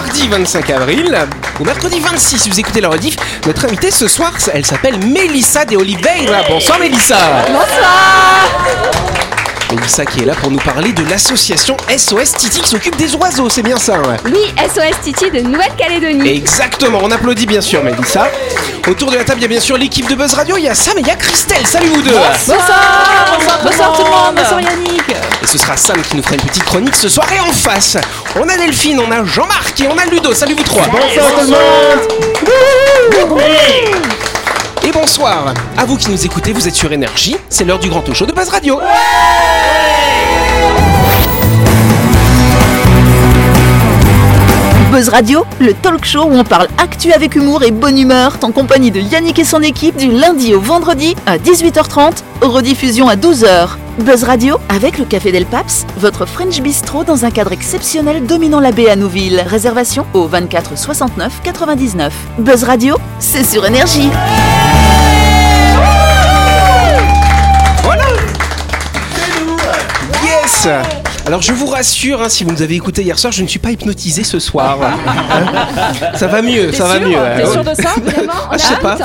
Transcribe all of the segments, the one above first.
mardi 25 avril ou mercredi 26 si vous écoutez la rediff. Notre invitée ce soir, elle s'appelle Mélissa de Oliveira. Bonsoir Mélissa. Bonsoir Mélissa qui est là pour nous parler de l'association SOS Titi qui s'occupe des oiseaux, c'est bien ça ouais. Oui, SOS Titi de Nouvelle-Calédonie. Exactement, on applaudit bien sûr Mélissa. Autour de la table, il y a bien sûr l'équipe de Buzz Radio, il y a Sam et il y a Christelle. Salut vous deux. Bonsoir. Bonsoir, bonsoir tout le monde. Bonsoir Yannick. Et ce sera Sam qui nous fera une petite chronique ce soir. Et en face, on a Delphine, on a Jean-Marc et on a Ludo. Salut vous trois. Bonsoir tout le monde Bonsoir à vous qui nous écoutez, vous êtes sur Énergie, c'est l'heure du grand talk show de Buzz Radio. Buzz Radio, le talk show où on parle actu avec humour et bonne humeur, en compagnie de Yannick et son équipe du lundi au vendredi à 18h30, rediffusion à 12h. Buzz Radio avec le Café Del Paps, votre French Bistro dans un cadre exceptionnel dominant la baie à Nouville. Réservation au 24 69 99. Buzz Radio, c'est sur énergie. Yes alors je vous rassure, hein, si vous nous avez écouté hier soir, je ne suis pas hypnotisé ce soir. Hein ça va mieux, ça va mieux. T'es hein. sûr de ça Ah, je sais pas.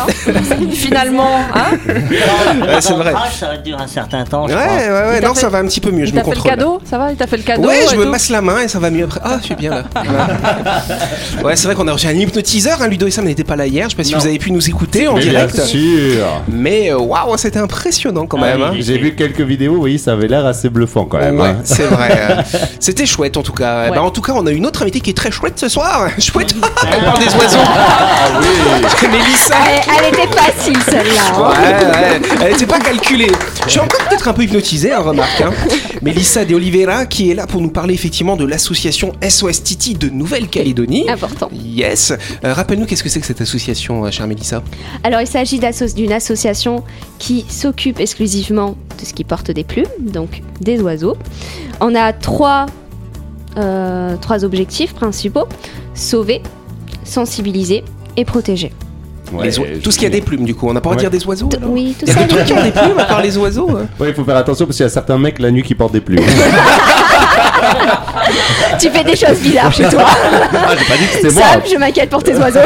Finalement, hein Ouais, c'est vrai. Ah, ça dure un certain temps, je Ouais, crois. ouais, ouais, non, fait- ça va un petit peu mieux, je me t'a fait le contrôle. cadeau Ça va Il t'a fait le cadeau Ouais, je me masse la main et ça va mieux après. Ah, je suis bien là. Voilà. Ouais, c'est vrai qu'on a reçu un hypnotiseur. Hein, Ludo et Sam n'étaient pas là hier. Je sais pas si Non. vous avez pu nous écouter en Mais direct. Bien sûr Mais euh, waouh, c'était impressionnant quand Ah même. hein. J'ai vu quelques vidéos, oui, ça avait l'air assez bluffant quand même. Hein. c'est vrai. Euh, C'était chouette en tout cas. Ouais. Bah, en tout cas, on a une autre invitée qui est très chouette ce soir. Chouette. Elle parle des oiseaux. Ah oui Mélissa. Elle, elle était facile celle-là. Ouais, ouais, elle n'était pas calculée. Je suis encore peut-être un peu hypnotisé, hein, remarque. Hein. Mélissa de Oliveira qui est là pour nous parler effectivement de l'association SOS Titi de Nouvelle-Calédonie. Important. Yes. Euh, Rappelle-nous qu'est-ce que c'est que cette association, euh, chère Mélissa? Alors, il s'agit d'une association qui s'occupe exclusivement de ce qui porte des plumes, donc des oiseaux. On a trois, euh, trois objectifs principaux sauver, sensibiliser et protéger. Ouais, Tout ce qui a des plumes, du coup. On n'a pas Ouais. dire des oiseaux T- alors Oui, tout Il y a ça. des trucs qui ont des plumes à part les oiseaux hein Ouais, il faut faire attention parce qu'il y a certains mecs la nuit qui portent des plumes. Tu fais des choses bizarres chez toi. ah, j'ai pas dit que c'était moi Sam, je m'inquiète pour tes oiseaux.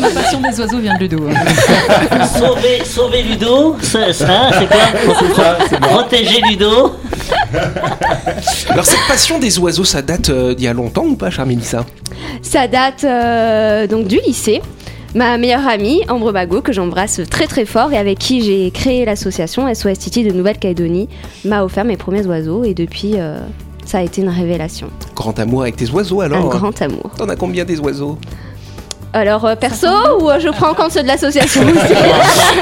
La passion des oiseaux vient de Ludo. hein. Sauver, sauver Ludo, ça, ça, c'est quoi Ça, c'est moi. Protéger Ludo. Alors, cette passion des oiseaux, ça date euh, d'il y a longtemps ou pas, chère Mélissa? Ça date euh, donc du lycée. Ma meilleure amie, Ambre Bago, que j'embrasse très très fort et avec qui j'ai créé l'association SOS Titi de Nouvelle-Calédonie, m'a offert mes premiers oiseaux et depuis, euh, ça a été une révélation. Grand amour avec tes oiseaux alors Un grand amour. T'en as combien des oiseaux? Alors, euh, perso ou euh, je prends en compte ceux de l'association aussi?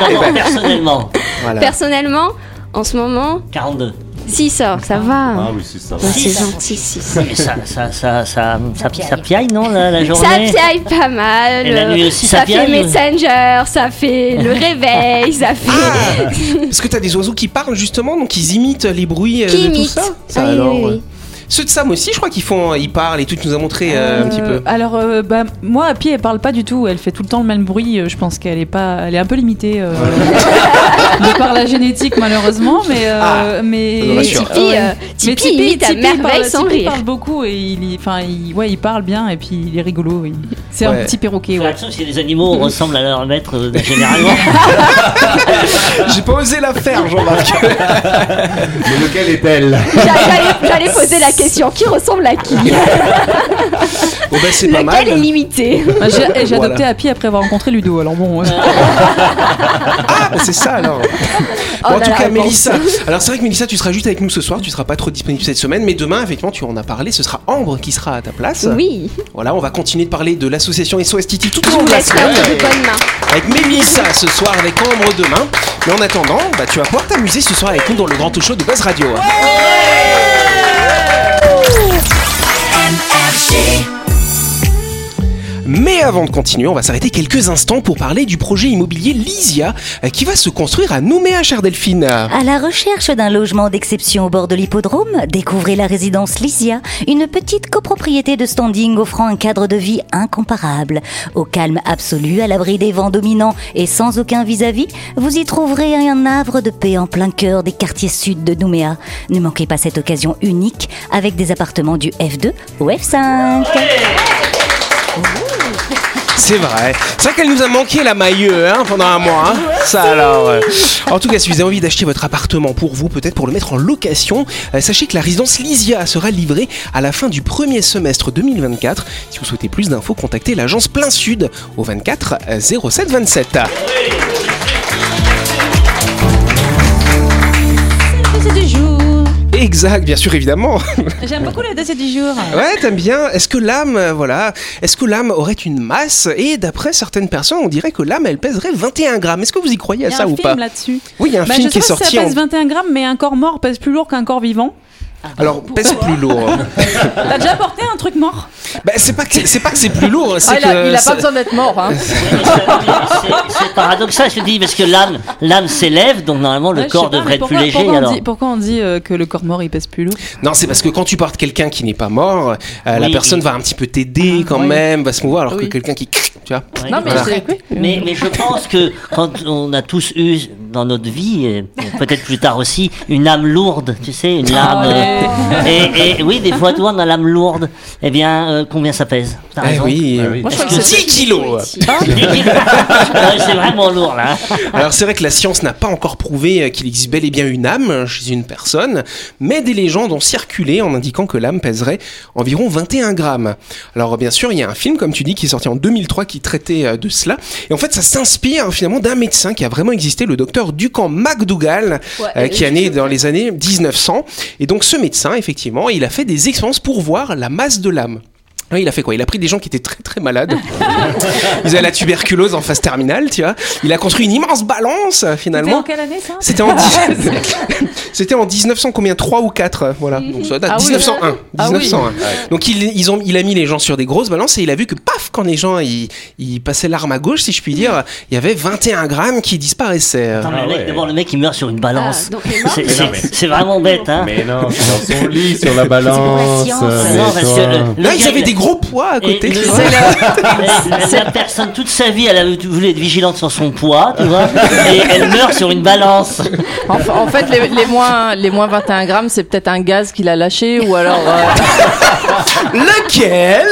D'abord, personnellement, Voilà. Personnellement, en ce moment, 42. 6 ça va. Ah oui, c'est ça. Ouais, c'est gentil, 6. Mais ça, ça, ça, ça, ça, ça piaille, non, la, la Ça journée piaille pas mal. Et la nuit aussi, ça ça fait Messenger, ça fait le réveil, ça fait. Ah Parce que t'as des oiseaux qui parlent justement, donc ils imitent les bruits euh, Qui de tout imitent. ça? Ça, Ah oui, alors, oui, oui. euh, Ceux de Sam aussi, je crois qu'ils font, ils parlent et tout. Tu nous as montré euh, un petit peu. Euh, Alors, euh, bah, moi, à pied, elle parle pas du tout. Elle fait tout le temps le même bruit. Je pense qu'elle est pas, elle est un peu limitée euh, de par la génétique, malheureusement. Mais, euh, mais, rassure. Tipeee, Mais Tipeee imite à Tipeee merveille parle, sans Tipeee rire. parle beaucoup et il, enfin, il, ouais, il parle bien et puis il est rigolo. oui. C'est Ouais. un petit perroquet. Fais Ouais. attention si les animaux ressemblent à leur maître euh, généralement. J'ai pas osé la faire, Jean-Marc. Mais lequel est-elle? J'allais j'allais poser la question qui ressemble à qui? Bon bah c'est pas Lequel est mal. limité? Bah, J'ai j'ai Voilà. adopté Happy après avoir rencontré Ludo. Alors bon. euh, Ah, c'est ça alors. Bon, Oh en là tout là, cas, bon. Mélissa. Alors c'est vrai que Mélissa, tu seras juste avec nous ce soir. Tu seras pas trop disponible cette semaine, mais demain, effectivement, tu en as parlé. Ce sera Ambre qui sera à ta place. Oui, Voilà, on va continuer de parler de l'association SOS Titi tout au long de la semaine. Avec Mélissa ce soir, avec Ambre demain. Mais en attendant, bah, tu vas pouvoir t'amuser ce soir avec nous dans le grand show de Buzz Radio. Mais avant de continuer, on va s'arrêter quelques instants pour parler du projet immobilier Lysia euh, qui va se construire à Nouméa, chère Delphine. À la recherche d'un logement d'exception au bord de l'hippodrome, découvrez la résidence Lysia, une petite copropriété de standing offrant un cadre de vie incomparable. Au calme absolu, à l'abri des vents dominants et sans aucun vis-à-vis, vous y trouverez un havre de paix en plein cœur des quartiers sud de Nouméa. Ne manquez pas cette occasion unique avec des appartements du F2 au F5. C'est vrai. C'est vrai qu'elle nous a manqué la mailleux hein, pendant un mois. hein. Ça alors. euh. En tout cas, si vous avez envie d'acheter votre appartement pour vous, peut-être pour le mettre en location, euh, sachez que la résidence Lysia sera livrée à la fin du premier semestre 2024. Si vous souhaitez plus d'infos, contactez l'agence Plein Sud au 24 euh, 07 27. C'est du jour. Exact, bien sûr, évidemment. J'aime beaucoup le dossier du jour. Ouais, t'aimes bien. Est-ce que l'âme, euh, voilà, est-ce que l'âme aurait une masse? Et d'après certaines personnes, on dirait que l'âme, elle pèserait 21 grammes. Est-ce que vous y croyez à Il y a ça un ou film pas? là-dessus. Oui, il y a un Bah, film je qui est sais pas si sorti ça pèse 21 grammes, mais un corps mort pèse plus lourd qu'un corps vivant. Alors, pèse plus lourd. T'as déjà porté un truc mort bah, c'est pas que c'est- plus lourd, c'est Ah, il, a, que il a ça- pas besoin d'être mort. Hein. C'est- paradoxal, je te dis, parce que l'âme, l'âme s'élève, donc normalement le Ouais, corps pas, devrait être plus léger. Pourquoi on alors. dit, pourquoi on dit, euh, que le corps mort il pèse plus lourd? Non, c'est parce que quand tu portes quelqu'un qui n'est pas mort, euh, la personne oui. va un petit peu t'aider Ah, quand oui. même, va se mouvoir, alors que quelqu'un qui, tu vois. Non, mais voilà. mais je pense que quand on a tous eu dans notre vie, peut-être plus tard aussi, une âme lourde, tu sais, une Ah, lame. euh, et, et oui, des fois, toi, on a l'âme lourde. Eh bien, euh, combien ça pèse Eh oui, Ah oui. Moi, je que Est-ce c'est 10 kilos Ouais, c'est vraiment lourd là. Alors c'est vrai que la science n'a pas encore prouvé euh, qu'il existe bel et bien une âme chez une personne, mais des légendes ont circulé en indiquant que l'âme pèserait environ 21 grammes. Alors bien sûr, il y a un film, comme tu dis, qui est sorti en 2003 qui traitait euh, de cela, et en fait ça s'inspire finalement d'un médecin qui a vraiment existé, le docteur Ducan McDougall, euh, qui est né dans les années 1900, et donc ce médecin, effectivement, il a fait des expériences pour voir la masse de l'âme. Oui, il a fait quoi? Il a pris des gens qui étaient très très malades. Ils avaient la tuberculose en phase terminale, tu vois. Il a construit une immense balance C'était finalement. en quelle année ça? C'était en, dix- C'était en 1900 combien? 3 ou 4 voilà. Donc ça date Ah oui. 1901. Ah oui. 1901. Donc il, ils ont, il a mis les gens sur des grosses balances et il a vu que paf quand les gens ils, ils passaient l'arme à gauche si je puis dire, il y avait 21 grammes qui disparaissaient. Attends, mais Ah le mec, ouais. d'abord, le mec il meurt sur une balance. Ah. C'est- Mais non, c'est mais- c'est vraiment bête, hein. Mais non, c'est dans son lit sur la balance. science. mais Non, parce que toi- le- le Là ils gars, avaient il- des gros poids à côté. tu vois. la, la personne toute sa vie, elle a voulu être vigilante sur son poids, tu vois, et elle meurt sur une balance. En, fa- en fait, les, les moins, les moins 21 grammes, c'est peut-être un gaz qu'il a lâché ou alors euh, Lequel?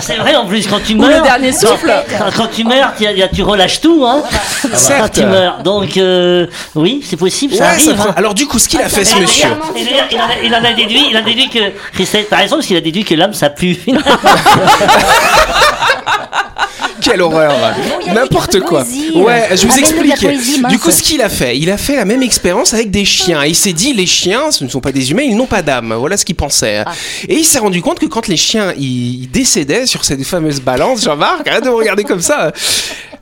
C'est vrai en plus quand tu ou meurs. le dernier souffle. Quand, quand tu meurs, tu, tu relâches tout, hein. Quand Certes. tu meurs. Donc, euh, oui, c'est possible, ça Ouais, arrive. ça hein. Alors du coup, ce qu'il a fait ce monsieur. il, en a, il en a déduit, il a déduit que Christelle, raison, parce qu'il a déduit que l'âme ça pue. Quelle horreur N'importe quoi. Ouais, je vous explique. Du coup, ce qu'il a fait, il a fait la même expérience avec des chiens. Il s'est dit, les chiens, ce ne sont pas des humains, ils n'ont pas d'âme. Voilà ce qu'il pensait. Ah. Et il s'est rendu compte que quand les chiens ils décédaient sur cette fameuse balance, Jean-Marc, arrête de me regarder comme ça.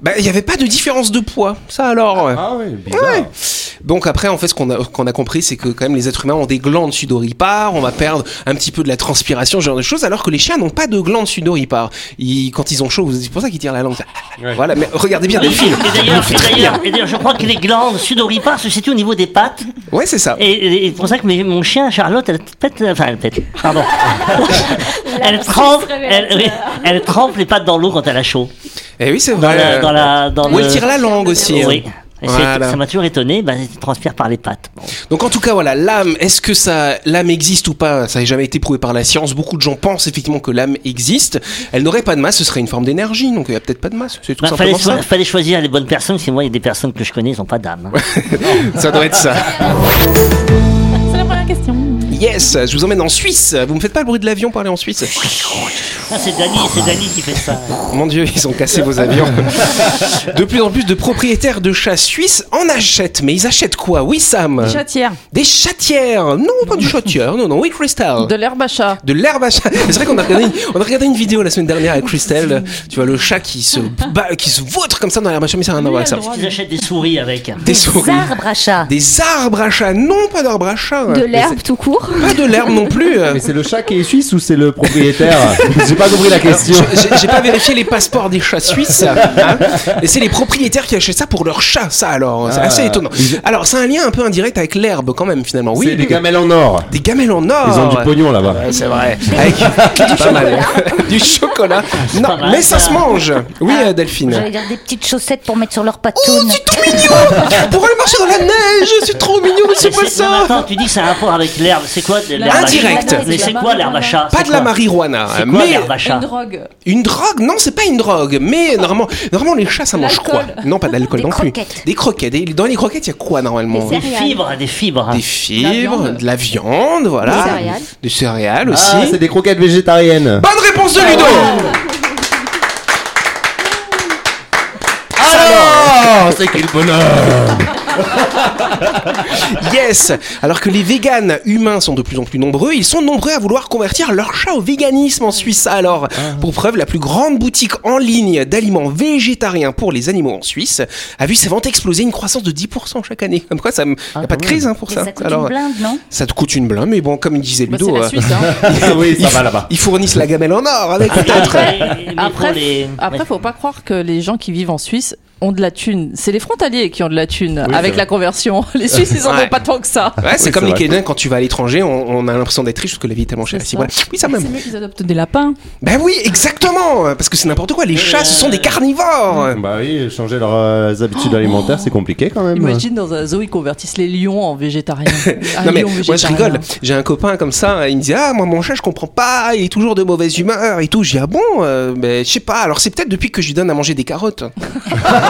Bah, il n'y avait pas de différence de poids. Ça alors. Ah oui, bizarre. Ouais. Donc après, en fait, ce qu'on a, qu'on a compris, c'est que quand même les êtres humains ont des glandes sudoripares, on va perdre un petit peu de la transpiration, ce genre de choses, alors que les chiens n'ont pas de glandes sudoripares. Ils, quand ils ont chaud, c'est pour ça qu'ils tirent la langue. Ouais. Voilà, mais regardez bien le film. Et d'ailleurs, je crois que les glandes sudoripares se situent au niveau des pattes. Ouais, c'est ça. Et, et- pour ça que mes- mon chien, Charlotte, elle pète, enfin, elle pète, pardon. elle trempe, elle, elle trempe les pattes dans l'eau quand elle a chaud. Et oui, c'est Dans vrai. la, dans la, dans Ou le- elle tire la langue aussi. hein. Oui. C'est- Voilà. Ça m'a toujours étonné, bah, il transpire par les pattes. Bon. Donc en tout cas, voilà, l'âme, est-ce que ça, l'âme existe ou pas? Ça n'a jamais été prouvé par la science. Beaucoup de gens pensent effectivement que l'âme existe. Elle n'aurait pas de masse, ce serait une forme d'énergie, donc il n'y a peut-être pas de masse. C'est tout Bah, fallait, fallait choisir les bonnes personnes, parce que moi, il y a des personnes que je connais, ils n'ont pas d'âme. hein. Ça doit être ça. Yes, je vous emmène en Suisse. Vous me faites pas le bruit de l'avion pour aller en Suisse Ah, c'est Dany, c'est Dany qui fait ça. Mon Dieu, ils ont cassé vos avions. De plus en plus de propriétaires de chats suisses en achètent. Mais ils achètent quoi? Oui, Sam Chatière. Des chatières Non, pas du chatière. Non, non, oui, Crystal. De l'herbe à chat. De l'herbe à chat. C'est vrai qu'on a regardé, une, on a regardé une vidéo la semaine dernière avec Christelle. Tu vois le chat qui se bat, qui se vautre comme ça dans l'herbe à chat, mais ça n'a rien à voir avec ça. Ils achètent des souris avec. Des souris. arbres à chat. Des arbres à chat. Non, pas d'arbres à chat. De l'herbe tout court. Pas de l'herbe non plus. Mais c'est le chat qui est suisse ou c'est le propriétaire? J'ai pas compris la question. j'ai- pas vérifié les passeports des chats suisses. hein. Et c'est les propriétaires qui achètent ça pour leur chat, ça alors. C'est Ah. assez étonnant. Alors, c'est un lien un peu indirect avec l'herbe quand même finalement. Oui. C'est des gamelles en or. Des gamelles en or. Ils ont du pognon là-bas. Ouais, c'est vrai. Avec pas mal. du chocolat. Non, pas mal, mais ça ça. se mange. Oui, euh, Delphine. J'allais dire des petites chaussettes pour mettre sur leur Oh, patounes. c'est trop mignon Pour aller marcher dans la neige, c'est trop mignon, mais c'est Mais pas c'est- non, mais ça attends, tu dis que ça a un rapport avec l'herbe. C'est C'est quoi de l'herbe à Indirect. Mais c'est quoi l'herbe à chat Pas de la marijuana, C'est quoi mais l'herbe à chat Une drogue. une drogue. Non, c'est pas une drogue, mais normalement, normalement les chats ça mange quoi L'alcool. Non, pas d'alcool Des non plus. croquettes. Des croquettes. Et dans les croquettes, il y a quoi normalement Des fibres, des fibres. Des fibres, de la viande, voilà. Des céréales. Des céréales aussi. Ah, c'est des croquettes végétariennes. Bonne réponse de Ludo Alors, c'est quel bonheur Alors que les véganes humains sont de plus en plus nombreux, ils sont nombreux à vouloir convertir leur chat au véganisme en Suisse. Alors, pour preuve, la plus grande boutique en ligne d'aliments végétariens pour les animaux en Suisse a vu ses ventes exploser une croissance de 10% chaque année. Comme quoi, ça me... y a pas de crise hein, pour ça. ça coûte Alors, une blinde, non? ça te coûte une blinde, mais bon, comme disait Bah, Ludo, c'est la Suisse, hein. Ah oui, ça va là-bas. ils fournissent la gamelle en or avec peut-être. Après, Après, les- après, faut pas croire que les gens qui vivent en Suisse ont de la thune. C'est les frontaliers qui ont de la thune Oui, avec la conversion. Les Suisses, ils en Ouais. ont pas tant que ça. Ouais, c'est Oui, comme les. Canadiens, quand tu vas à l'étranger, on, on a l'impression d'être riche parce que la vie est tellement chère ici. Voilà. Oui, ça même. C'est mieux qu'ils adoptent des lapins. Ben oui, exactement Parce que c'est n'importe quoi. Les chats, ce sont des carnivores Bah oui, changer leurs euh, habitudes alimentaires, c'est compliqué quand même. Imagine dans un zoo, ils convertissent les lions en végétariens. Un Non mais moi je rigole, j'ai un copain comme ça, il me dit ah moi mon chat je comprends pas, il est toujours de mauvaise humeur et tout. Je dis ah bon, euh, ben je sais pas. Alors c'est peut-être depuis que je lui donne à manger des carottes.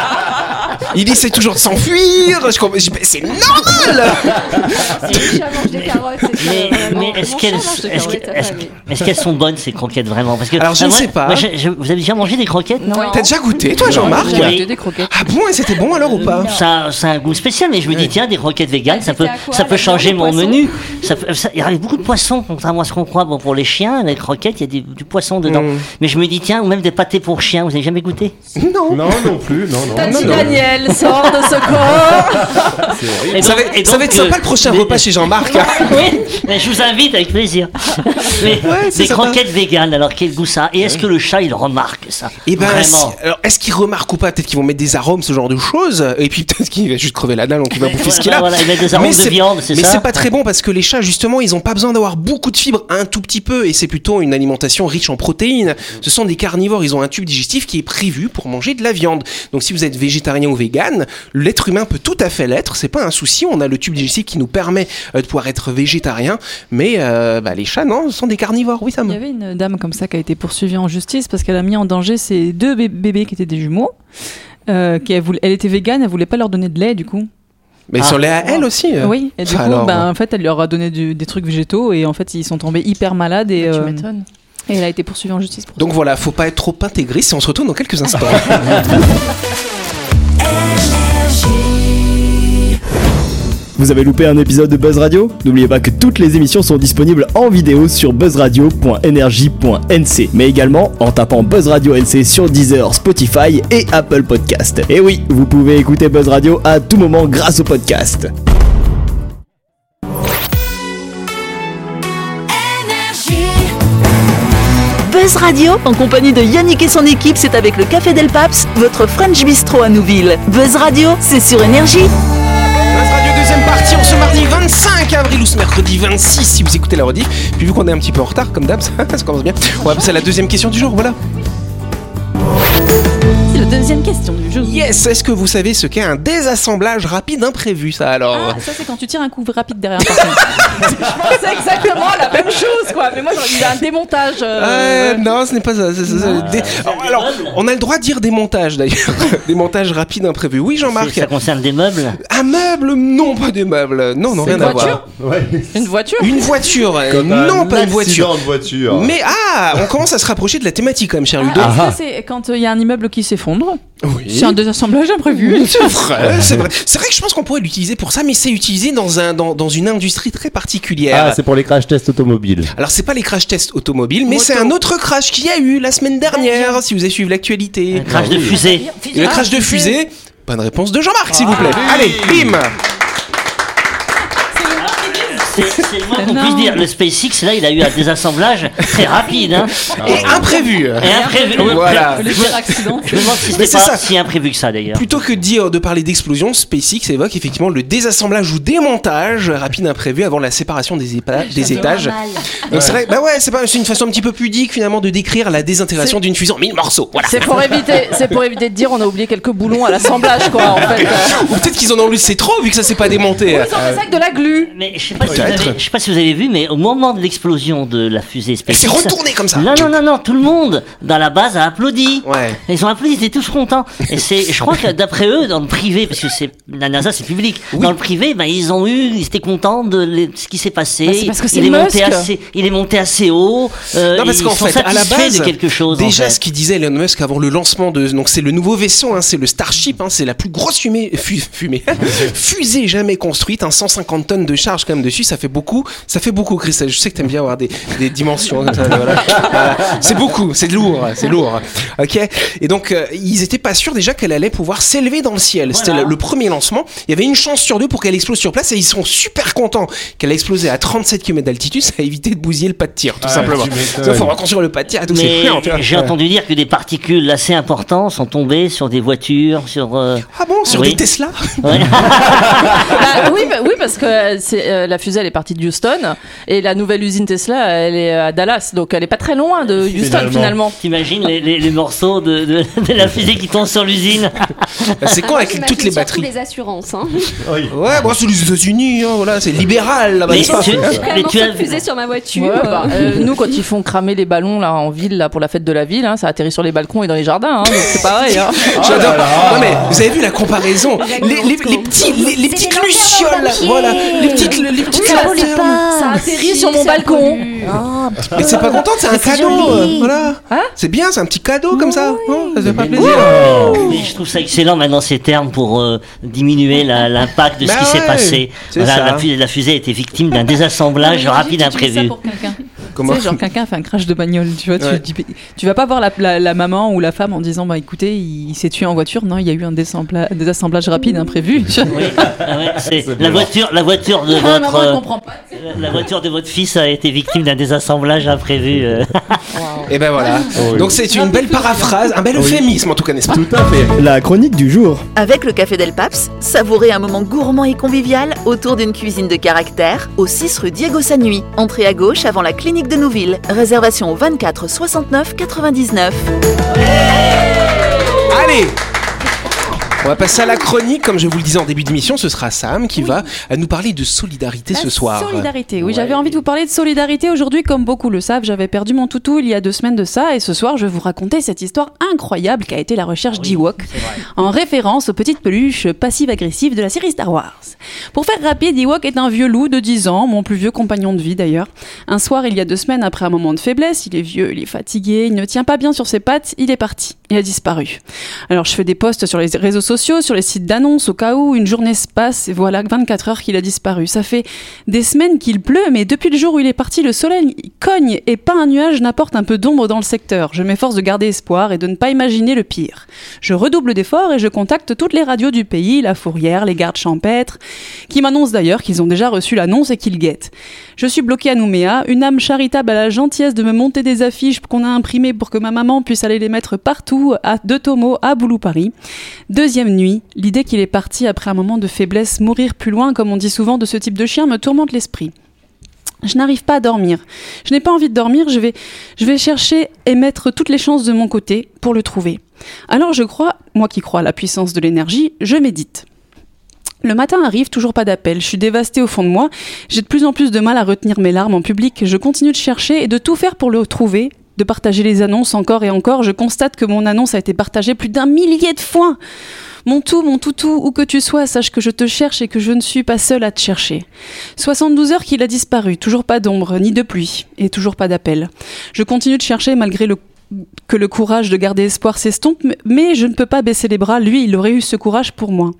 il essaie toujours de s'enfuir. C'est normal. Si les chats mangent des carottes, c'est ça, Mais, mais est-ce qu'elles sont bonnes ces croquettes vraiment? Parce que Alors, je bah, ne sais pas. moi, je- je- vous avez déjà mangé des croquettes? Non. T'as déjà goûté toi Jean-Marc? J'ai Oui. acheté des croquettes. Ah bon et c'était bon alors ou pas? Ça, ça a un goût spécial, mais je me dis, tiens, des croquettes véganes, ça peut, ça changer mon menu. Ça, peut- ça- il y a beaucoup de poissons, contrairement à ce qu'on croit. Bon, pour les chiens, les croquettes, il y a des- du poisson dedans. Mm. Mais je me dis, tiens, ou même des pâtés pour chiens, vous avez jamais goûté? Non. Non, non plus, non, non. Tati sort de ce corps. Et Ça donc- va, et ça va donc, être sympa euh, le prochain mais- repas chez Jean-Marc. hein. oui, mais je vous invite avec plaisir. Mais c'est des sympa. croquettes véganes, alors quel goût ça? A Et est-ce que le chat, il remarque ça? Et ben, Vraiment si- alors est-ce qu'ils remarquent ou pas? Peut-être qu'ils vont mettre des arômes, ce genre de choses. Et puis peut-être qu'il va juste crever la dalle, donc il va bouffer ce qu'il a. Voilà, il met des arômes Mais de c'est- viande, c'est Mais ça? c'est pas très bon parce que les chats, justement, ils ont pas besoin d'avoir beaucoup de fibres, un tout petit peu, et c'est plutôt une alimentation riche en protéines. Ce sont des carnivores, ils ont un tube digestif qui est prévu pour manger de la viande. Donc si vous êtes végétarien ou vegan, l'être humain peut tout à fait l'être, c'est pas un souci. On a le tube digestif qui nous permet euh, de pouvoir être végétarien, mais euh, bah, les chats, non, ce sont des carnivores. Oui, ça Il y me. avait une dame comme ça qui a été poursuivie en justice parce qu'elle a mis en danger ses deux bé- bébés qui étaient des jumeaux. Euh, qui elle, voulait- elle était végane, elle voulait pas leur donner de lait du coup. Mais ils Ah. sont les à elle aussi. euh. Oui, et du Enfin, coup, alors, ben, en fait, elle leur a donné du- des trucs végétaux et en fait, ils sont tombés hyper malades et, Tu euh, m'étonnes. et elle a été poursuivie en justice pour Donc voilà, faut pas être trop intégriste et on se retrouve dans quelques instants. Vous avez loupé un épisode de Buzz Radio? N'oubliez pas que toutes les émissions sont disponibles en vidéo sur buzzradio.energie.nc, mais également en tapant Buzz Radio NC sur Deezer, Spotify et Apple Podcast. Et oui, vous pouvez écouter Buzz Radio à tout moment grâce au podcast. Buzz Radio, en compagnie de Yannick et son équipe, c'est avec le Café Del Paps, votre French Bistro à Nouville. Buzz Radio, c'est sur Énergie. Buzz Radio deuxième partie, on ce mardi 25 avril ou ce mercredi 26 si vous écoutez la rediff. Puis vu qu'on est un petit peu en retard comme d'hab, ça, ça commence bien. On va à la deuxième question du jour, voilà. Deuxième question du jeu. Yes, est-ce que vous savez ce qu'est un désassemblage rapide imprévu ça alors? Ah, ça c'est quand tu tires un coup rapide derrière un personne. C'est exactement la même chose, quoi. Mais moi, j'aurais dit un démontage. euh, Euh, non, ce n'est pas ça. c'est- c'est- c'est- dé- Alors, alors, on a le droit de dire des montages d'ailleurs. des montages rapides imprévus. Oui, Jean-Marc. Ça concerne des meubles? Un meuble? Non, pas des meubles. Non, non, rien une à voir. Ouais. Une voiture? Une voiture. euh, Comme non, un pas une voiture. voiture. Mais ah, on commence à se rapprocher de la thématique quand même, cher Ludo. Ah, ça, c'est quand il y a un immeuble qui s'effondre. Oui. C'est un désassemblage imprévu. C'est vrai, c'est vrai. C'est vrai que je pense qu'on pourrait l'utiliser pour ça, mais c'est utilisé dans, un, dans, dans une industrie très particulière. Ah, c'est pour les crash tests automobiles. Alors c'est pas les crash tests automobiles, mais Moto. c'est un autre crash qu'il y a eu la semaine dernière, si vous avez suivi l'actualité. Un crash Ah de oui. fusée. Le crash de fusée. Bonne réponse de Jean-Marc, s'il vous plaît. Allez, bim C'est le moins qu'on puisse dire. Le SpaceX, là, il a eu un désassemblage très rapide. Hein. Et imprévu. Et imprévu. Voilà. Le pire accident. Je me demande si Mais c'était c'est pas ça. si imprévu que ça, d'ailleurs. Plutôt que de dire de parler d'explosion, SpaceX évoque effectivement le désassemblage ou démontage rapide imprévu avant la séparation des, épa- des étages. Donc c'est vrai, bah ouais, c'est pas, c'est une façon un petit peu pudique finalement de décrire la désintégration d'une fusée en mille morceaux. Voilà. C'est pour éviter, c'est pour éviter de dire on a oublié quelques boulons à l'assemblage, quoi. En fait, Ou peut-être qu'ils en ont laissé trop vu que ça s'est pas démonté. ils ont fait ça avec de la glu. Mais je sais pas si Être. avez- je sais pas si vous avez vu, mais au moment de l'explosion de la fusée Elle s'est SpaceX. retournée comme ça. Non, non, non, non, tout le monde dans la base a applaudi. Ouais. Ils ont applaudi, ils étaient tous contents. Et c'est, je crois que d'après eux, dans le privé, parce que c'est la NASA, c'est public. Dans le privé, ben ils ont eu, ils étaient contents de les- ce qui s'est passé. Bah, c'est parce que c'est il est monté assez, il est monté assez haut. euh, Non, parce qu'en fait, à la base, de quelque chose. en déjà fait. ce qu'il disait Elon Musk avant le lancement de, donc c'est le nouveau vaisseau, hein, c'est le Starship, hein, c'est la plus grosse fumée, fu- fumée, fusée jamais construite, hein, 150 tonnes de charge quand même dessus, ça fait beaucoup, ça fait beaucoup, Chris. Je sais que t'aimes bien avoir des, des dimensions comme ça. voilà. Voilà. C'est beaucoup, c'est lourd, c'est lourd. Ok. Et donc euh, ils étaient pas sûrs déjà qu'elle allait pouvoir s'élever dans le ciel. C'était le, le premier lancement. Il y avait une chance sur deux pour qu'elle explose sur place et ils sont super contents qu'elle a explosé à 37 km d'altitude. Ça a évité de bousiller le pas de tir, tout Ah, simplement. tu m'étonnes. Il faut reconstruire le pas de tir et tout. c'est Mais chiant, tu vois. j'ai entendu dire que des particules assez importantes sont tombées sur des voitures, sur. euh, Ah bon, sur Oui. des Tesla ouais. Bah, oui, bah, oui, parce que euh, c'est, euh, la fusée elle est partie de Houston et la nouvelle usine Tesla elle est à Dallas, donc elle est pas très loin de Houston Finalement. finalement. T'imagines les, les, les morceaux de, de, de la fusée qui tombent sur l'usine? C'est con avec toutes les batteries? les assurances. Hein. Ouais, bon, c'est les États-Unis, hein, voilà, c'est libéral là-bas, Mais tu- Mais tu as fusée sur ma voiture. Ouais, bah, euh, nous quand ils font cramer les ballons là en ville là pour la fête de la ville, hein, ça atterrit sur les balcons et dans les jardins, hein, donc c'est pareil. Hein. J'adore. Non mais vous avez vu la comparaison? Les, les, les petits les, les petites lucioles, voilà, les petites les petites Ça atterrit Si, sur mon balcon. Mais c'est pas contente, c'est un cadeau, euh, voilà. Hein c'est bien, c'est un petit cadeau comme ça. Non, ça fait pas plaisir. Mais je trouve ça excellent maintenant ces termes pour euh, diminuer la- l'impact de ce Bah qui s'est ouais, passé. la, fusée, la fusée a été victime d'un désassemblage rapide imprévu. Comment Tu sais, genre quelqu'un fait un crash de bagnole, tu vois, Ouais. tu, vas pas voir la, la- la maman ou la femme en disant bah écoutez, il, il s'est tué en voiture, non, il y a eu un désassemblage rapide imprévu. Oui, ah ouais, c'est la voiture, la voiture de La votre, maman elle comprend pas. la voiture de votre fils a été victime d'un désassemblage imprévu. euh. Et ben voilà. oui. Donc c'est une belle paraphrase, un bel euphémisme en tout cas, n'est-ce pas Tout à fait. La chronique du jour. Avec le Café Del Paps, savourez un moment gourmand et convivial autour d'une cuisine de caractère au 6 rue Diego Sanui. Entrée à gauche avant la clinique de Nouville. Réservation au 24 69 99. Allez on va passer à la chronique, comme je vous le disais en début d'émission, ce sera Sam qui va euh, nous parler de solidarité ce soir. Solidarité, oui, j'avais envie de vous parler de solidarité aujourd'hui, comme beaucoup le savent, j'avais perdu mon toutou il y a deux semaines de ça, et ce soir je vais vous raconter cette histoire incroyable qu'a été la recherche d'Ewok, en référence aux petites peluches passives-agressives de la série Star Wars. Pour faire rapide, Ewok est un vieux loup de 10 ans, mon plus vieux compagnon de vie d'ailleurs. Un soir, il y a deux semaines, après un moment de faiblesse, il est vieux, il est fatigué, il ne tient pas bien sur ses pattes, il est parti, il a disparu. Alors je fais des posts sur les réseaux sociaux, sur les sites d'annonces, au cas où une journée se passe, et voilà 24 heures qu'il a disparu. Ça fait des semaines qu'il pleut, mais depuis le jour où il est parti, le soleil cogne et pas un nuage n'apporte un peu d'ombre dans le secteur. Je m'efforce de garder espoir et de ne pas imaginer le pire. Je redouble d'efforts et je contacte toutes les radios du pays, la fourrière, les gardes champêtres, qui m'annoncent d'ailleurs qu'ils ont déjà reçu l'annonce et qu'ils guettent. Je suis bloqué à Nouméa, une âme charitable a la gentillesse de me monter des affiches qu'on a imprimées pour que ma maman puisse aller les mettre partout, à De Tomo, à Boulou Paris. Deuxième nuit, l'idée qu'il est parti après un moment de faiblesse, mourir plus loin, comme on dit souvent de ce type de chien, me tourmente l'esprit. Je n'arrive pas à dormir. Je n'ai pas envie de dormir, je vais, je vais chercher et mettre toutes les chances de mon côté pour le trouver. Alors je crois, moi qui crois à la puissance de l'énergie, je médite. Le matin arrive, toujours pas d'appel. Je suis dévastée au fond de moi. J'ai de plus en plus de mal à retenir mes larmes en public. Je continue de chercher et de tout faire pour le trouver, de partager les annonces encore et encore. Je constate que mon annonce a été partagée plus d'un millier de fois. Mon tout, mon toutou, où que tu sois, sache que je te cherche et que je ne suis pas seule à te chercher. 72 heures qu'il a disparu, toujours pas d'ombre, ni de pluie, et toujours pas d'appel. Je continue de chercher malgré le que le courage de garder espoir s'estompe, mais je ne peux pas baisser les bras, lui, il aurait eu ce courage pour moi.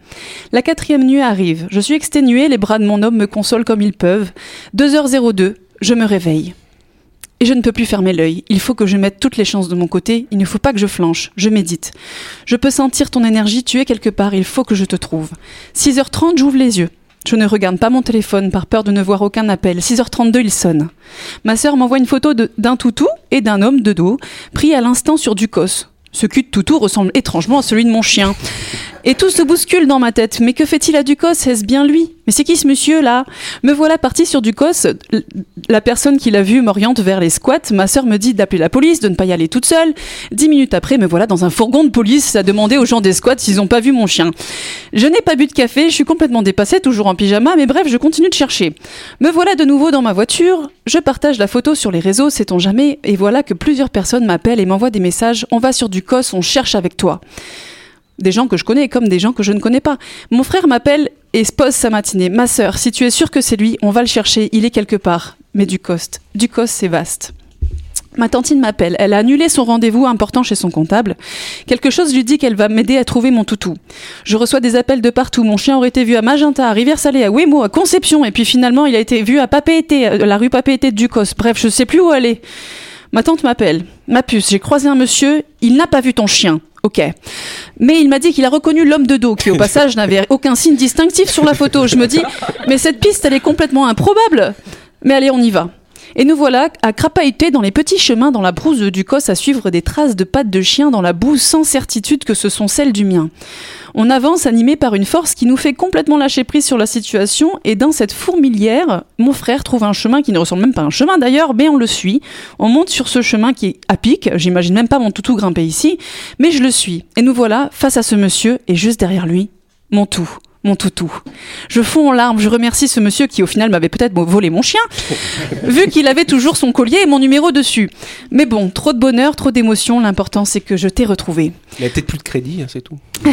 La quatrième nuit arrive, je suis exténuée, les bras de mon homme me consolent comme ils peuvent. 2h02, je me réveille. Et je ne peux plus fermer l'œil. Il faut que je mette toutes les chances de mon côté. Il ne faut pas que je flanche. Je médite. Je peux sentir ton énergie. Tu quelque part. Il faut que je te trouve. 6h30, j'ouvre les yeux. Je ne regarde pas mon téléphone par peur de ne voir aucun appel. 6h32, il sonne. Ma sœur m'envoie une photo d'un toutou et d'un homme de dos, pris à l'instant sur du cos. Ce cul de toutou ressemble étrangement à celui de mon chien. Et tout se bouscule dans ma tête. Mais que fait-il à Ducos? Est-ce bien lui? Mais c'est qui ce monsieur là? Me voilà parti sur Ducos. La personne qui l'a vu m'oriente vers les squats. Ma sœur me dit d'appeler la police, de ne pas y aller toute seule. Dix minutes après, me voilà dans un fourgon de police à demander aux gens des squats s'ils n'ont pas vu mon chien. Je n'ai pas bu de café, je suis complètement dépassée, toujours en pyjama, mais bref, je continue de chercher. Me voilà de nouveau dans ma voiture. Je partage la photo sur les réseaux, sait-on jamais, et voilà que plusieurs personnes m'appellent et m'envoient des messages. On va sur Ducos, on cherche avec toi des gens que je connais comme des gens que je ne connais pas. Mon frère m'appelle et se pose sa matinée. Ma sœur, si tu es sûre que c'est lui, on va le chercher, il est quelque part. Mais Ducoste, Ducoste, c'est vaste. Ma tantine m'appelle. Elle a annulé son rendez-vous important chez son comptable. Quelque chose lui dit qu'elle va m'aider à trouver mon toutou. Je reçois des appels de partout. Mon chien aurait été vu à Magenta, à Rivière-Salée, à Wemo, à Conception. Et puis finalement, il a été vu à Papeete, à la rue Papeete de Ducos. Bref, je sais plus où aller. Ma tante m'appelle. Ma puce, j'ai croisé un monsieur. Il n'a pas vu ton chien. Ok. Mais il m'a dit qu'il a reconnu l'homme de dos, qui au passage n'avait aucun signe distinctif sur la photo. Je me dis, mais cette piste, elle est complètement improbable. Mais allez, on y va. Et nous voilà à crapahuter dans les petits chemins dans la brousse de Ducos à suivre des traces de pattes de chien dans la boue sans certitude que ce sont celles du mien. On avance animé par une force qui nous fait complètement lâcher prise sur la situation et dans cette fourmilière, mon frère trouve un chemin qui ne ressemble même pas à un chemin d'ailleurs, mais on le suit. On monte sur ce chemin qui est à pic, j'imagine même pas mon toutou grimper ici, mais je le suis. Et nous voilà face à ce monsieur et juste derrière lui, mon tout. Mon toutou. Je fonds en larmes, je remercie ce monsieur qui au final m'avait peut-être volé mon chien, vu qu'il avait toujours son collier et mon numéro dessus. Mais bon, trop de bonheur, trop d'émotion, l'important c'est que je t'ai retrouvé. Il a peut-être plus de crédit, hein, c'est tout.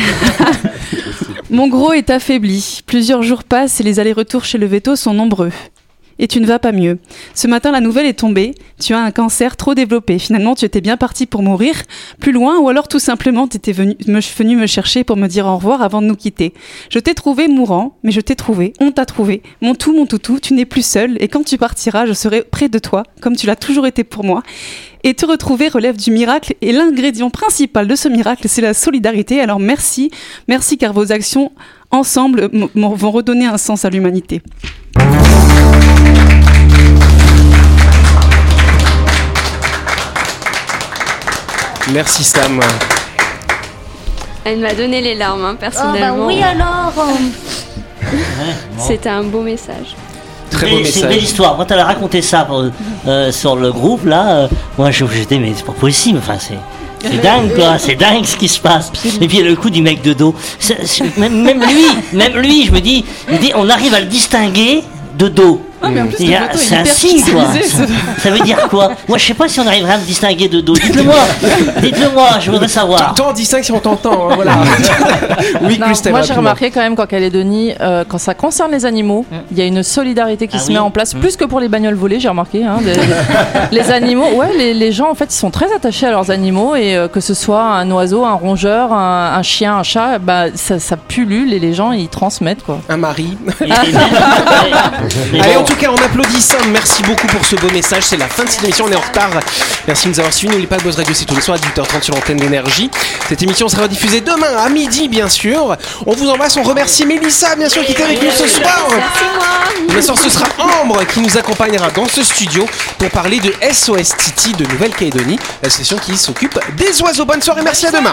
Mon gros est affaibli. Plusieurs jours passent et les allers-retours chez le veto sont nombreux. Et tu ne vas pas mieux. Ce matin, la nouvelle est tombée. Tu as un cancer trop développé. Finalement, tu étais bien parti pour mourir plus loin, ou alors tout simplement, tu étais venu me, me chercher pour me dire au revoir avant de nous quitter. Je t'ai trouvé mourant, mais je t'ai trouvé. On t'a trouvé. Mon tout, mon toutou, tu n'es plus seul. Et quand tu partiras, je serai près de toi, comme tu l'as toujours été pour moi. Et te retrouver relève du miracle. Et l'ingrédient principal de ce miracle, c'est la solidarité. Alors merci, merci car vos actions ensemble vont redonner un sens à l'humanité. Merci Sam. Elle m'a donné les larmes, hein, Oh bah personnellement. oui alors C'était un beau message. Très beau C'est une message. belle histoire. Moi, t'avais raconté ça pour- euh, sur le groupe là. euh, moi, je- j'étais, mais c'est pas possible. Enfin, c'est. C'est dingue quoi, c'est dingue ce qui se passe. Et puis le coup du mec de dos, même, même lui, même lui, je me dis, on arrive à le distinguer de dos. Ah, mais en plus, Il y a- photo est un signe quoi. Ça, veut dire quoi Moi je sais pas si on arriverait à me distinguer de dos. Dites-le moi, dites-le moi, je voudrais savoir. Toi, on distingue si on t'entend, hein, voilà. oui, Non, Christelle. moi j'ai remarqué quand même qu'en Calédonie, euh, quand ça concerne les animaux, il y a une solidarité qui Ah se oui. met en place, plus que pour les bagnoles volées, j'ai remarqué. hein, des- les animaux, ouais, les, les gens en fait ils sont très attachés à leurs animaux et euh, que ce soit un oiseau, un rongeur, un, un chien, un chat, bah ça, ça pullule et les gens ils transmettent quoi. Un mari. Mais Allez, bon. En tout cas, on applaudit Sam. Merci beaucoup pour ce beau message. C'est la fin de cette émission. On est en retard. Merci de nous avoir suivis. N'oubliez pas, Buzz Radio, c'est tous les soirs à 18h30 sur l'antenne d'énergie. Cette émission sera diffusée demain à midi, bien sûr. On vous embrasse. On remercie Mélissa, bien sûr, qui était avec nous ce soir. Bien sûr, ce sera Ambre qui nous accompagnera dans ce studio pour parler de SOS Titi de Nouvelle-Calédonie, l'association qui s'occupe des oiseaux. Bonne soirée. Merci à demain.